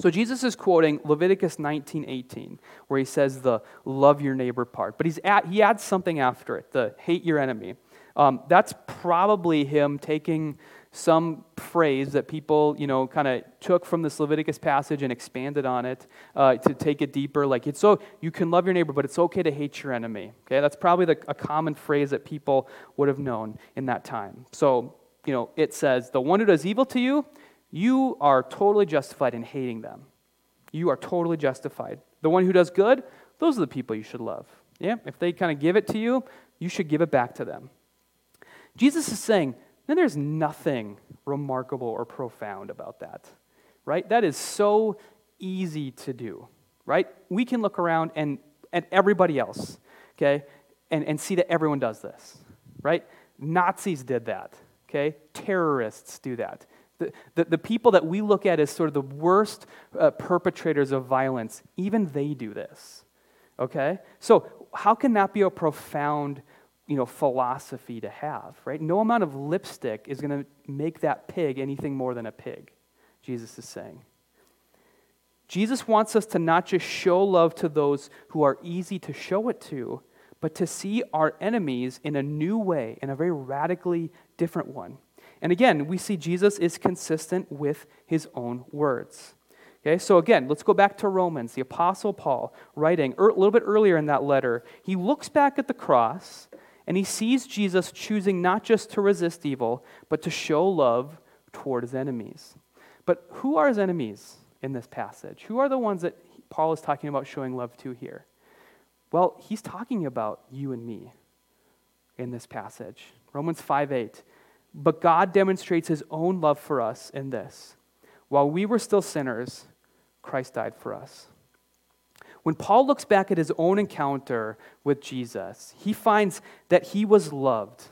So Jesus is quoting Leviticus 19:18, where he says the love your neighbor part, but he's at, he adds something after it, the hate your enemy. Um, that's probably him taking some phrase that people, you know, kind of took from this Leviticus passage and expanded on it uh, to take it deeper. Like it's so you can love your neighbor, but it's okay to hate your enemy. Okay, that's probably the, a common phrase that people would have known in that time. So you know, it says, "The one who does evil to you." You are totally justified in hating them. You are totally justified. The one who does good, those are the people you should love. Yeah? If they kind of give it to you, you should give it back to them. Jesus is saying, then there's nothing remarkable or profound about that, right? That is so easy to do, right? We can look around and at everybody else, okay, and, and see that everyone does this, right? Nazis did that, okay? Terrorists do that. The, the, the, people that we look at as sort of the worst uh, perpetrators of violence, even they do this. Okay? So, how can that be a profound you know, philosophy to have, right? No amount of lipstick is going to make that pig anything more than a pig, Jesus is saying. Jesus wants us to not just show love to those who are easy to show it to, but to see our enemies in a new way, in a very radically different one. And again, we see Jesus is consistent with his own words. Okay, so again, let's go back to Romans. The Apostle Paul, writing er, a little bit earlier in that letter, he looks back at the cross and he sees Jesus choosing not just to resist evil, but to show love toward his enemies. But who are his enemies in this passage? Who are the ones that Paul is talking about showing love to here? Well, he's talking about you and me in this passage. Romans 5 8. But God demonstrates his own love for us in this while we were still sinners, Christ died for us. When Paul looks back at his own encounter with Jesus, he finds that he was loved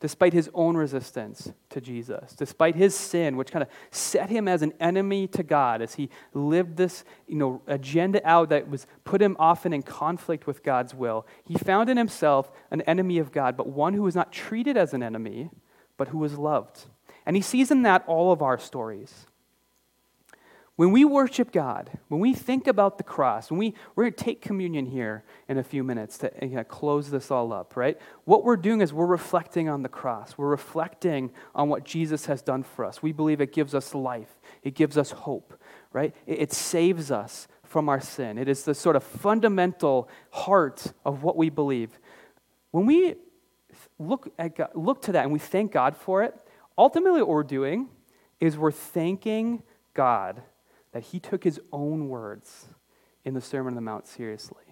despite his own resistance to Jesus, despite his sin, which kind of set him as an enemy to God as he lived this you know, agenda out that was put him often in conflict with God's will. He found in himself an enemy of God, but one who was not treated as an enemy, but who was loved. And he sees in that all of our stories. When we worship God, when we think about the cross, when we, we're going to take communion here in a few minutes to uh, you know, close this all up, right? What we're doing is we're reflecting on the cross. We're reflecting on what Jesus has done for us. We believe it gives us life, it gives us hope, right? It, it saves us from our sin. It is the sort of fundamental heart of what we believe. When we look, at God, look to that and we thank God for it, ultimately what we're doing is we're thanking God that He took His own words in the Sermon on the Mount seriously.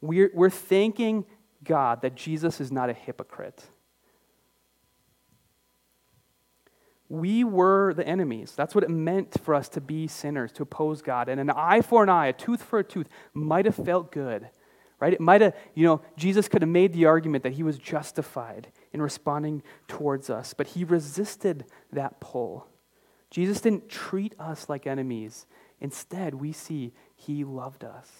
We're, we're thanking God that Jesus is not a hypocrite. We were the enemies. That's what it meant for us to be sinners, to oppose God. And an eye for an eye, a tooth for a tooth might have felt good, right? It might have, you know, Jesus could have made the argument that he was justified in responding towards us, but he resisted that pull. Jesus didn't treat us like enemies. Instead, we see he loved us.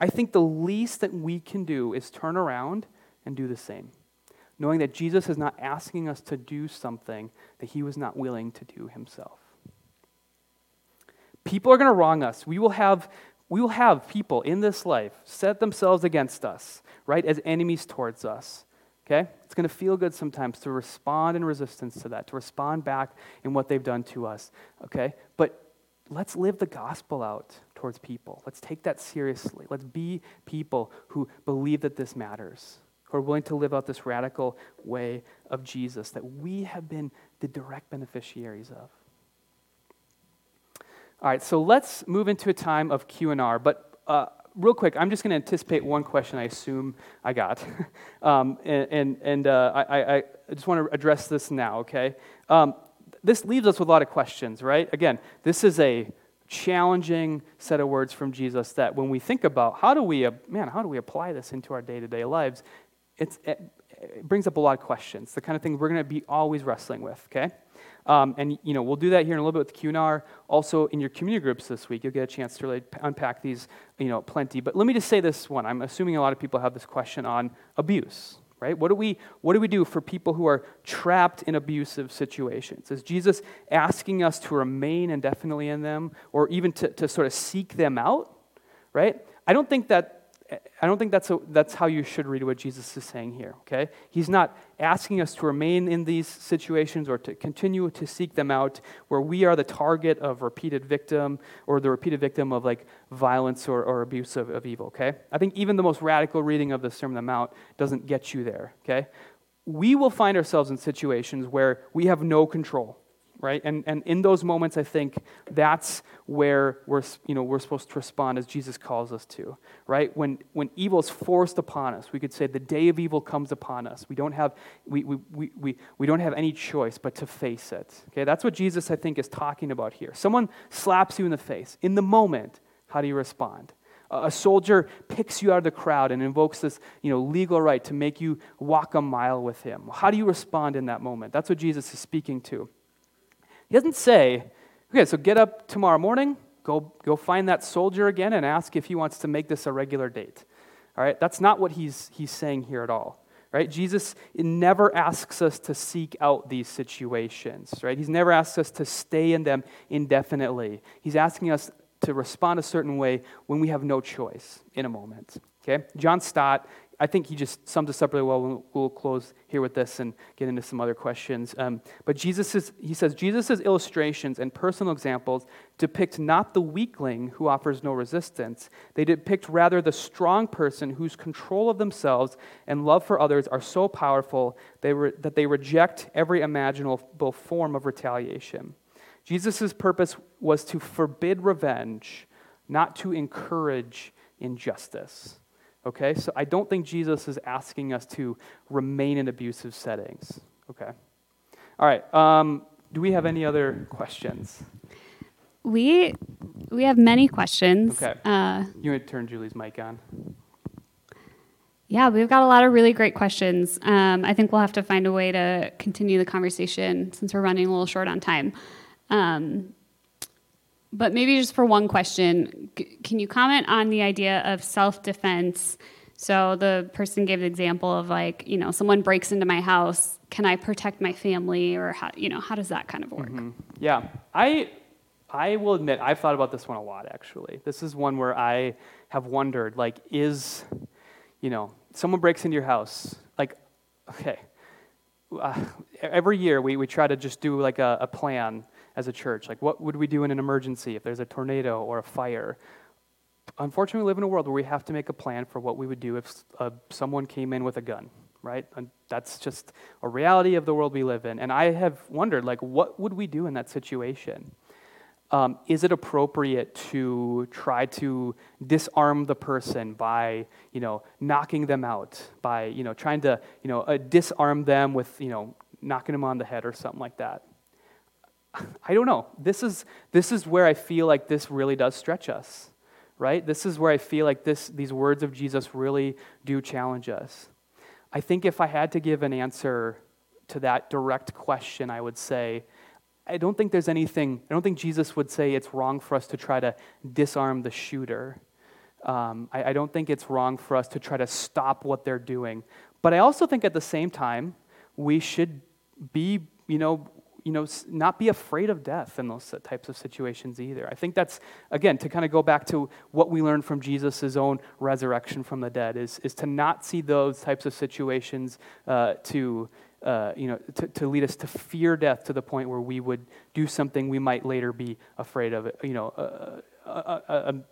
I think the least that we can do is turn around and do the same, knowing that Jesus is not asking us to do something that he was not willing to do himself. People are going to wrong us. We will have we will have people in this life set themselves against us, right, as enemies towards us. Okay? It's going to feel good sometimes to respond in resistance to that, to respond back in what they've done to us. Okay? But let's live the gospel out towards people. Let's take that seriously. Let's be people who believe that this matters, who are willing to live out this radical way of Jesus that we have been the direct beneficiaries of. All right, so let's move into a time of Q&R, but uh, real quick, I'm just going to anticipate one question I assume I got. um, and and, and uh, I, I, just want to address this now, okay? Um, this leaves us with a lot of questions, right? Again, this is a challenging set of words from Jesus that when we think about how do we, uh, man, how do we apply this into our day to day lives, it, it brings up a lot of questions, the kind of thing we're going to be always wrestling with, okay? Um, and you know we'll do that here in a little bit with Q&R. Also in your community groups this week, you'll get a chance to really unpack these, you know, plenty. But let me just say this one. I'm assuming a lot of people have this question on abuse, right? What do we, what do, we do for people who are trapped in abusive situations? Is Jesus asking us to remain indefinitely in them or even to, to sort of seek them out, right? I don't think that I don't think that's, a, that's how you should read what Jesus is saying here, okay? He's not asking us to remain in these situations or to continue to seek them out where we are the target of repeated victim or the repeated victim of like violence or, or abuse of, of evil, okay? I think even the most radical reading of the Sermon on the Mount doesn't get you there, okay? We will find ourselves in situations where we have no control right? And, and in those moments, I think that's where we're, you know, we're supposed to respond as Jesus calls us to, right? When, when evil is forced upon us, we could say the day of evil comes upon us. We don't have, we, we, we, we, we don't have any choice but to face it, okay? That's what Jesus, I think, is talking about here. Someone slaps you in the face. In the moment, how do you respond? A soldier picks you out of the crowd and invokes this you know, legal right to make you walk a mile with him. How do you respond in that moment? That's what Jesus is speaking to. He doesn't say, okay, so get up tomorrow morning, go, go find that soldier again and ask if he wants to make this a regular date. All right, that's not what he's, he's saying here at all. Right? Jesus never asks us to seek out these situations, right? He's never asked us to stay in them indefinitely. He's asking us to respond a certain way when we have no choice in a moment. Okay? John Stott I think he just summed this up really well. We'll, we'll close here with this and get into some other questions. Um, but Jesus is, he says, Jesus' illustrations and personal examples depict not the weakling who offers no resistance. They depict rather the strong person whose control of themselves and love for others are so powerful they re- that they reject every imaginable form of retaliation. Jesus' purpose was to forbid revenge, not to encourage injustice. Okay, so I don't think Jesus is asking us to remain in abusive settings. Okay. All right. Um, do we have any other questions? We we have many questions. Okay. Uh, you want to turn Julie's mic on? Yeah, we've got a lot of really great questions. Um, I think we'll have to find a way to continue the conversation since we're running a little short on time. Um, but maybe just for one question, can you comment on the idea of self defense? So the person gave the example of like, you know, someone breaks into my house, can I protect my family or how, you know, how does that kind of work? Mm-hmm. Yeah. I I will admit I've thought about this one a lot actually. This is one where I have wondered like is you know, someone breaks into your house, like okay. Uh, every year we, we try to just do like a, a plan as a church. Like, what would we do in an emergency if there's a tornado or a fire? Unfortunately, we live in a world where we have to make a plan for what we would do if uh, someone came in with a gun, right? And that's just a reality of the world we live in. And I have wondered, like, what would we do in that situation? um, is it appropriate to try to disarm the person by, you know, knocking them out, by, you know, trying to, you know, uh, disarm them with, you know, knocking them on the head or something like that? I don't know. This is, this is where I feel like this really does stretch us, right? This is where I feel like this, these words of Jesus really do challenge us. I think if I had to give an answer to that direct question, I would say, I don't think there's anything, I don't think Jesus would say it's wrong for us to try to disarm the shooter. Um, I, I don't think it's wrong for us to try to stop what they're doing. But I also think at the same time, we should be, you know, you know, not be afraid of death in those types of situations either. I think that's, again, to kind of go back to what we learned from Jesus' own resurrection from the dead, is, is to not see those types of situations uh, to, uh, you know, to, to lead us to fear death to the point where we would do something we might later be afraid of, you know, uh, uh, uh um,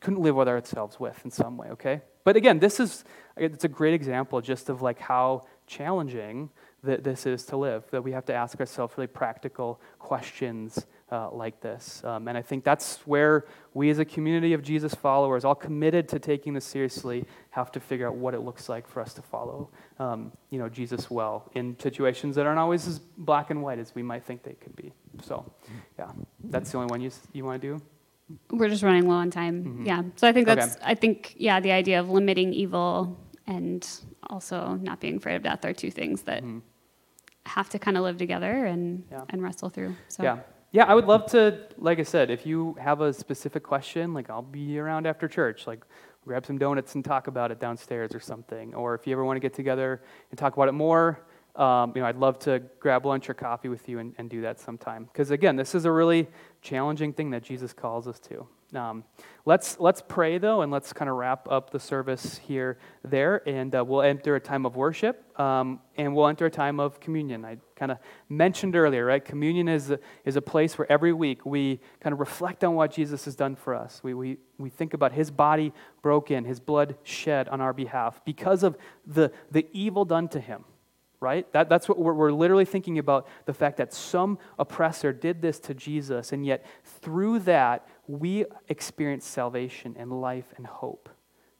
couldn't live with ourselves with in some way, okay? But again, this is, it's a great example just of like how challenging that this is to live, that we have to ask ourselves really practical questions uh, like this. Um, and I think that's where we, as a community of Jesus followers, all committed to taking this seriously, have to figure out what it looks like for us to follow, um, you know, Jesus well in situations that aren't always as black and white as we might think they could be. So, yeah, that's the only one you you want to do. We're just running low on time. Mm-hmm. Yeah. So I think that's okay. I think yeah, the idea of limiting evil and also not being afraid of death are two things that mm-hmm. Have to kind of live together and yeah. and wrestle through. So yeah. Yeah, I would love to, like I said, if you have a specific question, like I'll be around after church, like grab some donuts and talk about it downstairs or something. Or if you ever want to get together and talk about it more, um, you know, I'd love to grab lunch or coffee with you and, and do that sometime. Because again, this is a really challenging thing that Jesus calls us to. Um, let's, let's pray, though, and let's kind of wrap up the service here, there, and uh, we'll enter a time of worship, um, and we'll enter a time of communion. I kind of mentioned earlier, right? Communion is a, is a place where every week we kind of reflect on what Jesus has done for us. We, we, we think about his body broken, his blood shed on our behalf because of the, the evil done to him right? That, that's what we're, we're literally thinking about the fact that some oppressor did this to Jesus, and yet through that, we experience salvation and life and hope.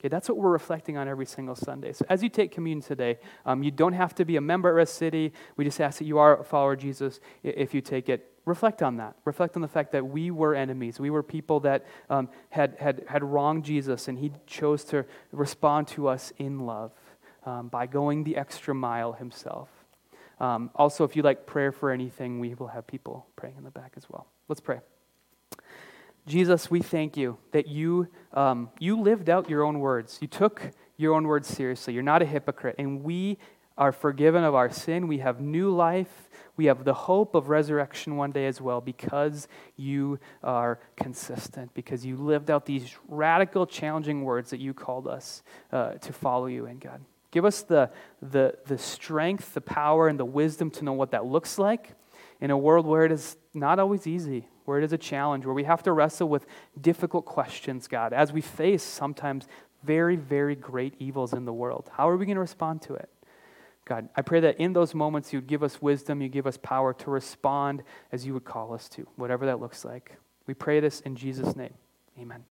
Okay, that's what we're reflecting on every single Sunday. So as you take communion today, um, you don't have to be a member at Rest City. We just ask that you are a follower of Jesus if you take it. Reflect on that. Reflect on the fact that we were enemies. We were people that um, had, had, had wronged Jesus, and he chose to respond to us in love um, by going the extra mile himself. Um, also, if you like prayer for anything, we will have people praying in the back as well. Let's pray. Jesus, we thank you that you, um, you lived out your own words. You took your own words seriously. You're not a hypocrite. And we are forgiven of our sin. We have new life. We have the hope of resurrection one day as well because you are consistent, because you lived out these radical, challenging words that you called us uh, to follow you in, God. Give us the, the, the strength, the power, and the wisdom to know what that looks like in a world where it is not always easy, where it is a challenge, where we have to wrestle with difficult questions, God, as we face sometimes very, very great evils in the world. How are we going to respond to it? God, I pray that in those moments you'd give us wisdom, you give us power to respond as you would call us to, whatever that looks like. We pray this in Jesus' name. Amen.